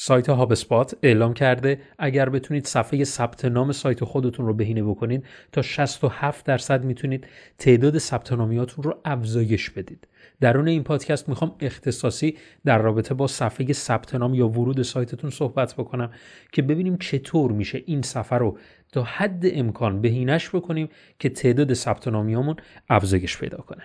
سایت هاب اسپات اعلام کرده اگر بتونید صفحه ثبت نام سایت خودتون رو بهینه بکنید تا 67 درصد می‌تونید تعداد ثبت نامیاتون رو افزایش بدید. درون این پادکست می‌خوام اختصاصی در رابطه با صفحه ثبت نام یا ورود سایتتون صحبت بکنم که ببینیم چطور میشه این صفحه رو تا حد امکان بهینش بکنیم که تعداد ثبت نامیامون افزایش پیدا کنه.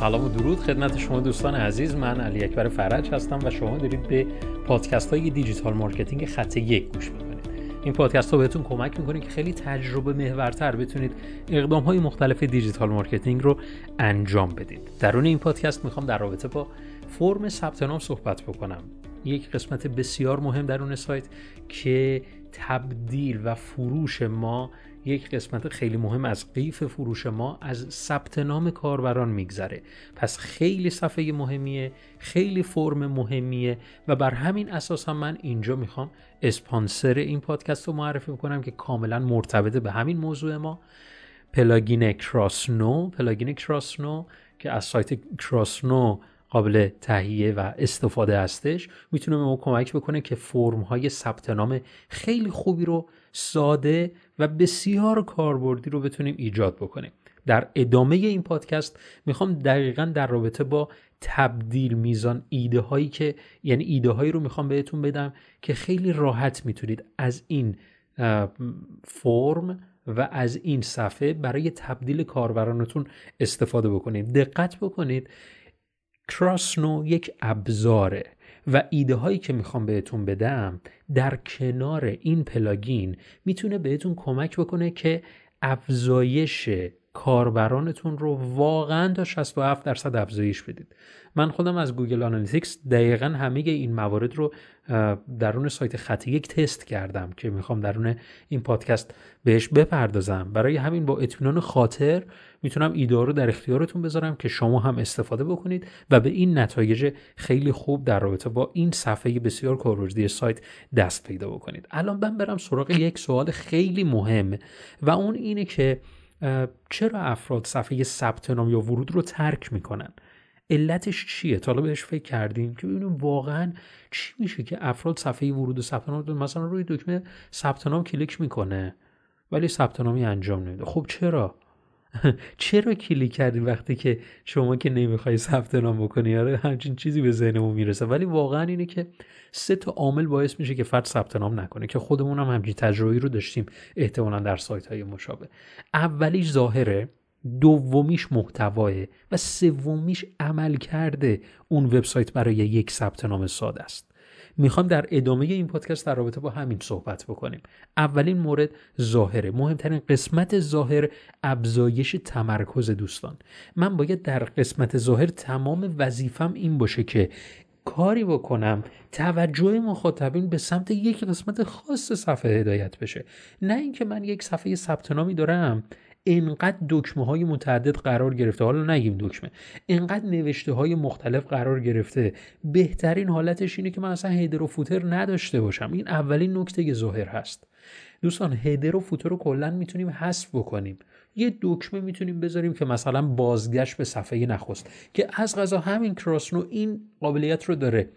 سلام و درود خدمت شما دوستان عزیز. من علی اکبر فرج هستم و شما دارید به پادکست های digital marketing خط یک گوش می‌کنید. این پادکست ها بهتون کمک می‌کنه که خیلی تجربه محورتر بتونید اقدام های مختلف digital marketing رو انجام بدید. درون این پادکست می‌خوام در رابطه با فرم ثبت نام صحبت بکنم. یک قسمت بسیار مهم درون سایت که تبدیل و فروش ما یک قسمت خیلی مهم از قیف فروش ما از ثبت نام کاربران میگذره. پس خیلی صفحه مهمیه خیلی فرم مهمیه و بر همین اساس هم من اینجا می‌خوام اسپانسر این پادکست رو معرفی کنم که کاملا مرتبط به همین موضوع ما. plugin کراسنو plugin کراسنو که از سایت کراسنو قابل تهیه و استفاده هستش می‌تونه به ما کمک بکنه که فرم های ثبت نام خیلی خوبی رو ساده و بسیار کاربردی رو بتونیم ایجاد بکنیم. در ادامه این پادکست می‌خوام دقیقا در رابطه با تبدیل میزان ایده هایی که یعنی ایده هایی رو می‌خوام بهتون بدم که خیلی راحت می‌تونید از این فرم و از این صفحه برای تبدیل کاربرانتون استفاده بکنید. دقت بکنید کراسنو یک ابزاره. و ایده هایی که می‌خوام بهتون بدم در کنار این plugin می‌تونه بهتون کمک بکنه که افزایش کاربرانتون رو واقعا تا 67 درصد افزایش بدید. من خودم از Google Analytics دقیقا همه این موارد رو درون سایت خط یک تست کردم که می‌خوام درون این پادکست بهش بپردازم. برای همین با اطمینان خاطر می‌تونم ایده رو در اختیارتون بذارم که شما هم استفاده بکنید و به این نتایج خیلی خوب در رابطه با این صفحه بسیار کاربردی سایت دست پیدا بکنید. الان من برم سراغ یک سوال خیلی مهم و اون اینه که چرا افراد صفحه ثبت نام یا ورود رو ترک می‌کنن؟ علتش چیه؟ تا بهش فکر کردیم که ببینیم واقعا چی میشه که افراد صفحه ورود و ثبت نام مثلا روی دکمه ثبت نام کلیک می‌کنه ولی ثبت نامی انجام نمیده. خب چرا؟ چرا کلیک کردی وقتی که شما که نمی‌خوای ثبت نام بکنی؟ آره همچین چیزی به ذهنمون می‌رسه. ولی واقعا اینه که سه تا عامل باعث میشه که فرد ثبت نام نکنه که خودمون هم همچین تجربه رو داشتیم احتمالا در سایت های مشابه. اولیش ظاهره دومیش محتواه و سومیش عمل کرده اون وبسایت برای یک ثبت نام ساده است. می‌خوام در ادامه این پادکست در رابطه با همین صحبت بکنیم. اولین مورد ظاهره. مهمترین قسمت ظاهر ابزایش تمرکز دوستان. من باید در قسمت ظاهر تمام وظیفم این باشه که کاری بکنم توجه مخاطبین به سمت یک قسمت خاص صفحه هدایت بشه. نه اینکه من یک صفحه ثبت نامی دارم انقدر دکمه های متعدد قرار گرفته. حالا نگیم دکمه. انقدر نوشته های مختلف قرار گرفته. بهترین حالتش اینه که من اصلا هیدر و فوتر نداشته باشم. این اولین نکته ظاهر هست. دوستان هیدر و فوتر رو کلا می‌تونیم حذف بکنیم. یه دکمه می‌تونیم بذاریم که مثلا بازگشت به صفحه نخست که از غذا همین کراسنو این قابلیت رو داره.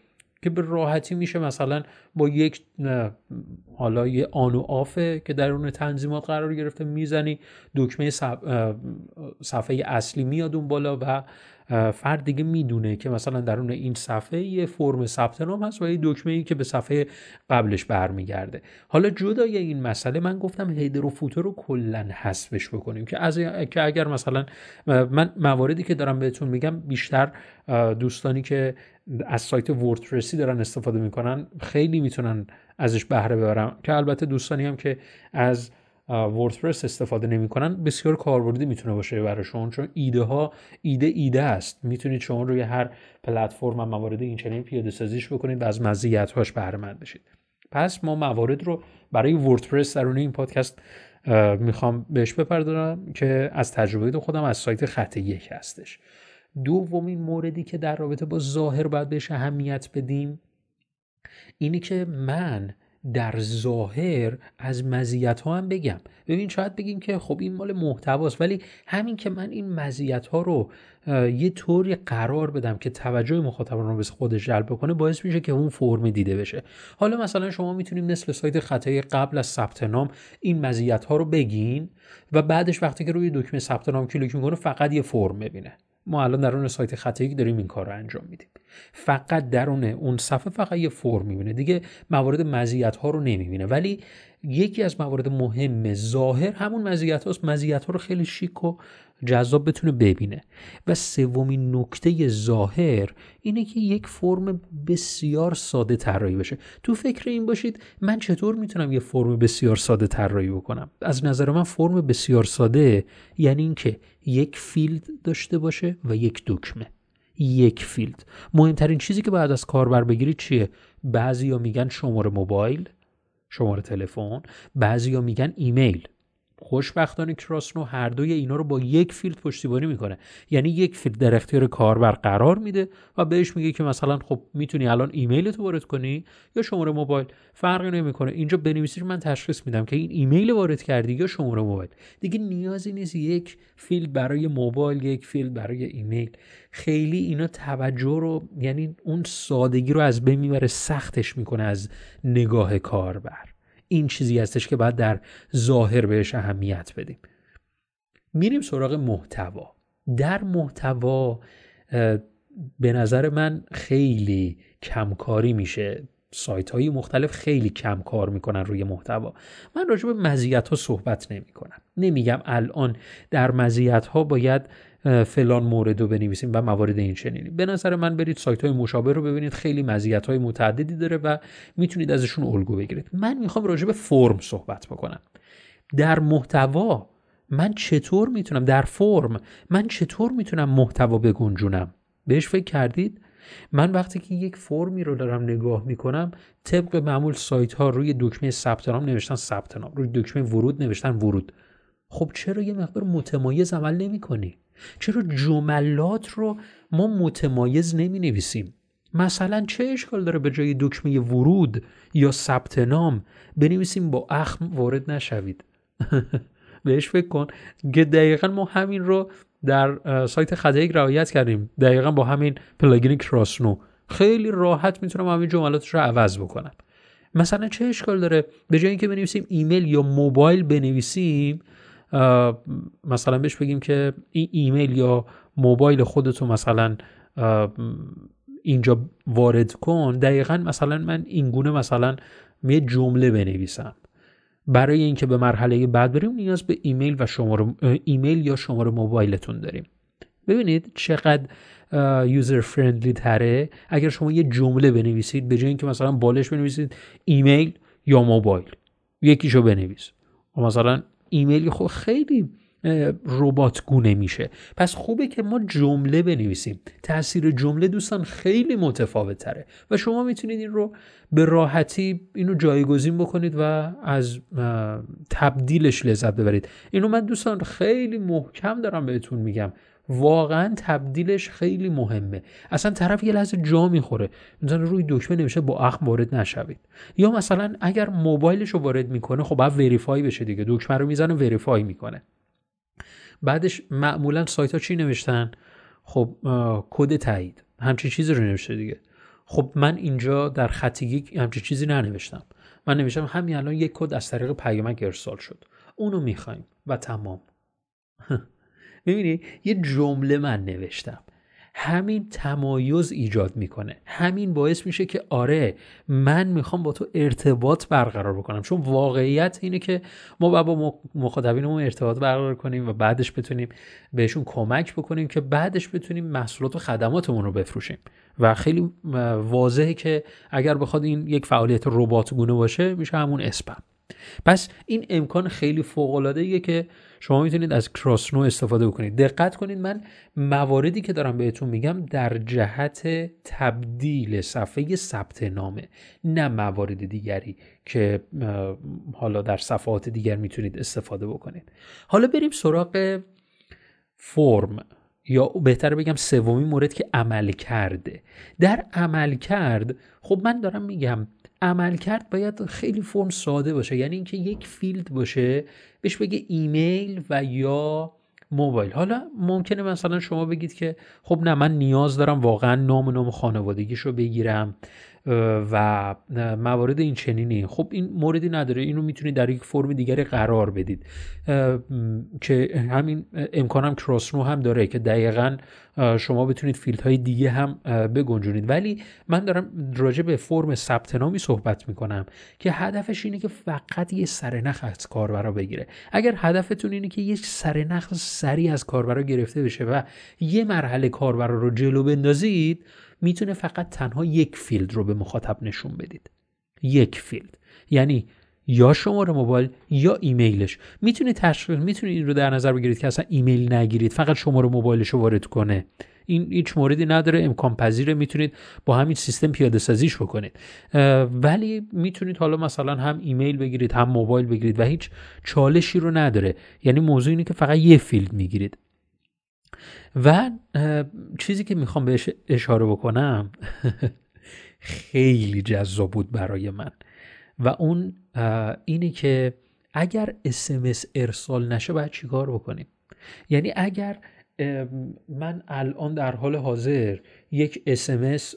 که به راحتی میشه مثلا با یک حالا یه آن و آفه که در اون تنظیمات قرار گرفته می‌زنی دکمه صفحه اصلی میاد اون بالا و فرد دیگه می‌دونه که مثلا درون این صفحه یه فرم ثبت نام هست و یه دکمه ای که به صفحه قبلش برمیگرده. حالا جدای این مسئله من گفتم هیدر و فوتر رو کلا حذفش بکنیم که از که اگر مثلا من مواردی که دارم بهتون میگم بیشتر دوستانی که از سایت وردپرسی دارن استفاده می‌کنن خیلی می‌تونن ازش بهره ببرن. که البته دوستانی هم که از وردپرس استفاده نمی‌کنن بسیار کاربردی می‌تونه باشه براشون. چون ایده ها ایده ایده است. می‌تونید شما روی هر پلتفرم و موارد این چنین پیاده سازیش بکنید و از مزیت هاش بهره مند بشید. پس ما موارد رو برای وردپرس درون این پادکست می‌خوام بهش بپردازم که از تجربه خودم از سایت خط یک هستش. دومین موردی که در رابطه با ظاهر باید بهش اهمیت بدیم اینی که من در ظاهر از مزیت ها هم بگم. ببین شاید بگیم که خب این مال محتواست ولی همین که من این مزیت ها رو یه طوری قرار بدم که توجه مخاطبان رو به خودش جلب کنه باعث میشه که اون فرم دیده بشه. حالا مثلا شما می‌تونید مثل سایت خطای قبل از ثبت نام این مزیت ها رو بگین و بعدش وقتی که روی دکمه ثبت نام کلیک می‌کنه فقط یه فرم ببینه. ما الان درون سایت خطایی داریم این کار رو انجام میدیم. فقط درون اون صفحه فقط یه فرم می‌بینه. دیگه موارد مزیت ها رو نمی‌بینه. ولی یکی از موارد مهم ظاهر همون مزیت هاست. مزیت ها رو خیلی شیک و جذاب بتونه ببینه. و سومین نکته ظاهر اینه که یک فرم بسیار ساده طراحی بشه. تو فکر این باشید من چطور می‌تونم یه فرم بسیار ساده طراحی بکنم؟ از نظر من فرم بسیار ساده یعنی اینکه یک field داشته باشه و یک دکمه. یک field. مهمترین چیزی که باید از کاربر بگیرید چیه؟ بعضیا میگن شماره موبایل. شماره تلفن. بعضیا میگن ایمیل. خوشبختانه کراسنو هر دوی اینا رو با یک field پشتیبانی می‌کنه. یعنی یک field در اختیار کاربر قرار میده و بهش میگه که مثلا خب می‌تونی الان ایمیل تو وارد کنی یا شماره موبایل. فرقی نمی‌کنه. اینجا بنویسیش من تشخیص میدم که این ایمیل وارد کردی یا شماره موبایل. دیگه نیازی نیست یک field برای موبایل یک field برای ایمیل. خیلی اینا توجه رو یعنی اون سادگی رو از بین می‌بره سختش می‌کنه از نگاه کاربر. این چیزی هستش که باید در ظاهر بهش اهمیت بدیم. میریم سراغ محتوا. در محتوا به نظر من خیلی کمکاری میشه. سایت های مختلف خیلی کم کار می‌کنن روی محتوا. من راجع به مزیت ها صحبت نمی کنم نمیگم الان در مزیت ها باید فلان مورد رو بنویسیم و موارد این چنینی. به نظر من برید سایت های مشابه رو ببینید. خیلی مزیت های متعددی داره و می‌تونید ازشون الگو بگیرید. من می‌خوام راجع به فرم صحبت بکنم. در محتوا من چطور می‌تونم در فرم من چطور می‌تونم محتوا بگنجونم؟ بهش فکر کردید؟ من وقتی که یک فرمی رو دارم نگاه می‌کنم طبق معمول سایت ها روی دکمه ثبت نام نوشتن ثبت نام روی دکمه ورود نوشتن ورود. خب چرا یه مقدار متمایز عمل نمی کنی؟ چرا جملات رو ما متمایز نمی نویسیم مثلا چه اشکال داره به جای دکمه ورود یا ثبت نام بنویسیم با اخم وارد نشوید؟ بهش فکر کن. که دقیقا ما همین رو در سایت خدایک رعایت کردیم. دقیقا با همین پلاگین کراسنو. خیلی راحت می‌تونم همین جملاتش رو عوض بکنم. مثلا چه اشکال داره؟ به جای اینکه بنویسیم ایمیل یا موبایل بنویسیم مثلا بهش بگیم که این ایمیل یا موبایل خودتو مثلا اینجا وارد کن. دقیقا مثلا من اینگونه مثلا یه جمله بنویسم. برای اینکه به مرحله بعد بریم نیاز به ایمیل و شماره ایمیل یا شماره موبایلتون داریم. ببینید چقدر یوزر فرندلی تره. اگر شما یه جمله بنویسید به جای اینکه مثلا بالش بنویسید ایمیل یا موبایل یکیشو بنویس. و مثلا ایمیلی خب خیلی ربات گونه میشه. پس خوبه که ما جمله بنویسیم. تاثیر جمله دوستان خیلی متفاوت تره و شما می‌تونید این رو به راحتی اینو جایگزین بکنید و از تبدیلش لذت ببرید. اینو من دوستان خیلی محکم دارم بهتون میگم. واقعا تبدیلش خیلی مهمه. اصلا طرف یه لحظه جا می‌خوره. مثلا روی دکمه نمیشه با اخم وارد نشوید. یا مثلا اگر موبایلش رو وارد می‌کنه خب باید وریفای بشه دیگه. دکمه رو می‌زنه وریفای می‌کنه. بعدش معمولا سایت ها چی نوشتن؟ خب کد تایید. همچین چیزی رو نوشته دیگه. خب من اینجا در خط یک همچین چیزی ننوشتم. من نوشتم همین الان یک کد از طریق پیامک ارسال شد. اونو می‌خوایم. و تمام. می‌بینی؟ یه جمله من نوشتم. همین تمایز ایجاد می‌کنه. همین باعث میشه که آره من می‌خوام با تو ارتباط برقرار بکنم. چون واقعیت اینه که ما با مخاطبینمون ارتباط برقرار کنیم و بعدش بتونیم بهشون کمک بکنیم که بعدش بتونیم محصولات و خدماتمون رو بفروشیم. و خیلی واضحه که اگر بخواد این یک فعالیت ربات گونه باشه میشه همون اسپم. پس این امکان خیلی فوق العاده که شما می‌تونید از کراسنو استفاده بکنید. دقت کنید من مواردی که دارم بهتون میگم در جهت تبدیل صفحه ثبت نامه نه موارد دیگری که حالا در صفحات دیگر می‌تونید استفاده بکنید. حالا بریم سراغ فرم. یا بهتر بگم سومین مورد که عمل کرده. در عمل کرد خب من دارم میگم عملکرد باید خیلی فرم ساده باشه. یعنی اینکه یک field باشه بهش بگه ایمیل و یا موبایل. حالا ممکنه مثلا شما بگید که خب نه من نیاز دارم واقعا نام و نام خانوادگیش رو بگیرم. و موارد این چنینی خب این موردی نداره. اینو می‌تونید در یک فرم دیگری قرار بدید. که همین امکان هم کراسنو هم داره که دقیقا شما بتونید field های دیگه هم بگنجونید. ولی من دارم راجع به فرم ثبت نامی صحبت می‌کنم که هدفش اینه که فقط یه سرنخ از کاربرا بگیره. اگر هدفتون اینه که یه سرنخ سری از کاربرا گرفته بشه و یه مرحله کاربرا رو جلو بندازید می‌تونه فقط تنها یک field رو به مخاطب نشون بدید. یک field. یعنی یا شماره موبایل یا ایمیلش. می‌تونید تشخیص می‌تونید این رو در نظر بگیرید که اصلا ایمیل نگیرید فقط شماره موبایلش رو وارد کنه. این هیچ موردی نداره امکان پذیره می‌تونید با همین سیستم پیاده سازیش بکنید. ولی می‌تونید حالا مثلا هم ایمیل بگیرید هم موبایل بگیرید و هیچ چالشی رو نداره. یعنی موضوع اینه که فقط یه field می‌گیرید. و چیزی که می‌خوام بهش اشاره بکنم خیلی جذاب بود برای من. و اون اینه که اگر SMS ارسال نشه باید چیکار بکنیم؟ یعنی اگر من الان در حال حاضر یک اسمس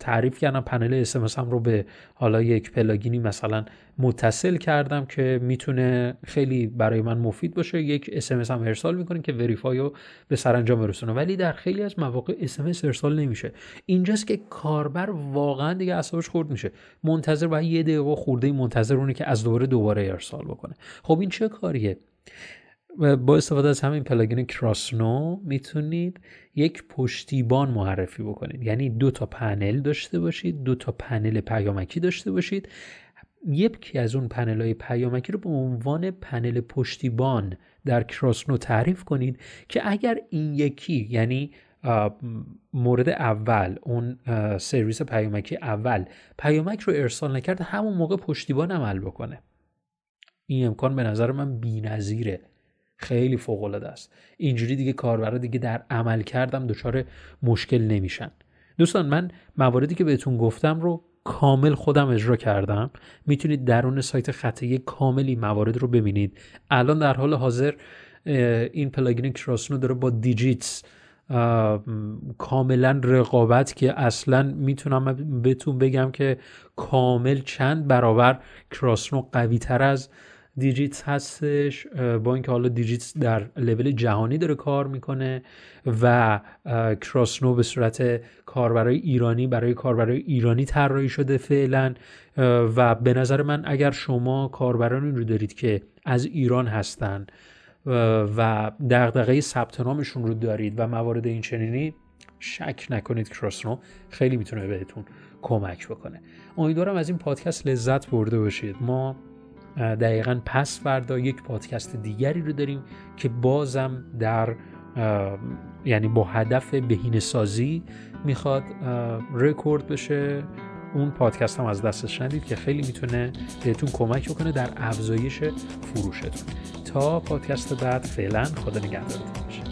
تعریف کردم پنل اسمس هم رو به حالا یک پلاگینی مثلا متصل کردم که می‌تونه خیلی برای من مفید باشه. یک اسمس هم ارسال می‌کنه که وریفای رو به سرانجام برسونه. ولی در خیلی از مواقع اسمس ارسال نمیشه. اینجاست که کاربر واقعا دیگه اعصابش خورد میشه. منتظر باید یه دقیقه خورده منتظر اونه که از دوباره دوباره ارسال بکنه. خب این چه کاریه؟ با استفاده از همین plugin کراسنو می‌تونید یک پشتیبان معرفی بکنید. یعنی دو تا پنل داشته باشید دو تا پنل پیامکی داشته باشید. یکی از اون پنل های پیامکی رو به عنوان پنل پشتیبان در کراسنو تعریف کنید که اگر این یکی یعنی مورد اول اون سرویس پیامکی اول پیامک رو ارسال نکرد همون موقع پشتیبان عمل بکنه. این امکان به نظر من بی‌نظیره. خیلی فوق العاده است. اینجوری دیگه کاربرا دیگه در عمل کردم دچار مشکل نمیشن. دوستان من مواردی که بهتون گفتم رو کامل خودم اجرا کردم. می‌تونید درون سایت خطه کاملی موارد رو ببینید. الان در حال حاضر این پلاگین کراسنو داره با دیجیتس کاملا رقابت که اصلا می‌تونم بهتون بگم که کامل چند برابر کراسنو قوی تر از دیجیتس هستش با اینکه حالا دیجیتس در لول جهانی داره کار می‌کنه و کراسنو به صورت کاربرای ایرانی برای کاربرای ایرانی طراحی شده فعلا و به نظر من اگر شما کاربرانی رو دارید که از ایران هستن و دغدغه ثبت نامشون رو دارید و موارد این چنینی شک نکنید کراسنو خیلی می‌تونه بهتون کمک بکنه. امیدوارم از این پادکست لذت برده باشید. ما دقیقا پس فردا یک پادکست دیگری رو داریم که بازم در یعنی با هدف بهینه سازی می‌خواد رکورد بشه. اون پادکست هم از دستش ندید که خیلی می‌تونه بهتون کمک بکنه در افزایش فروشتون. تا پادکست بعد فعلا خدا نگهدارتون باشه.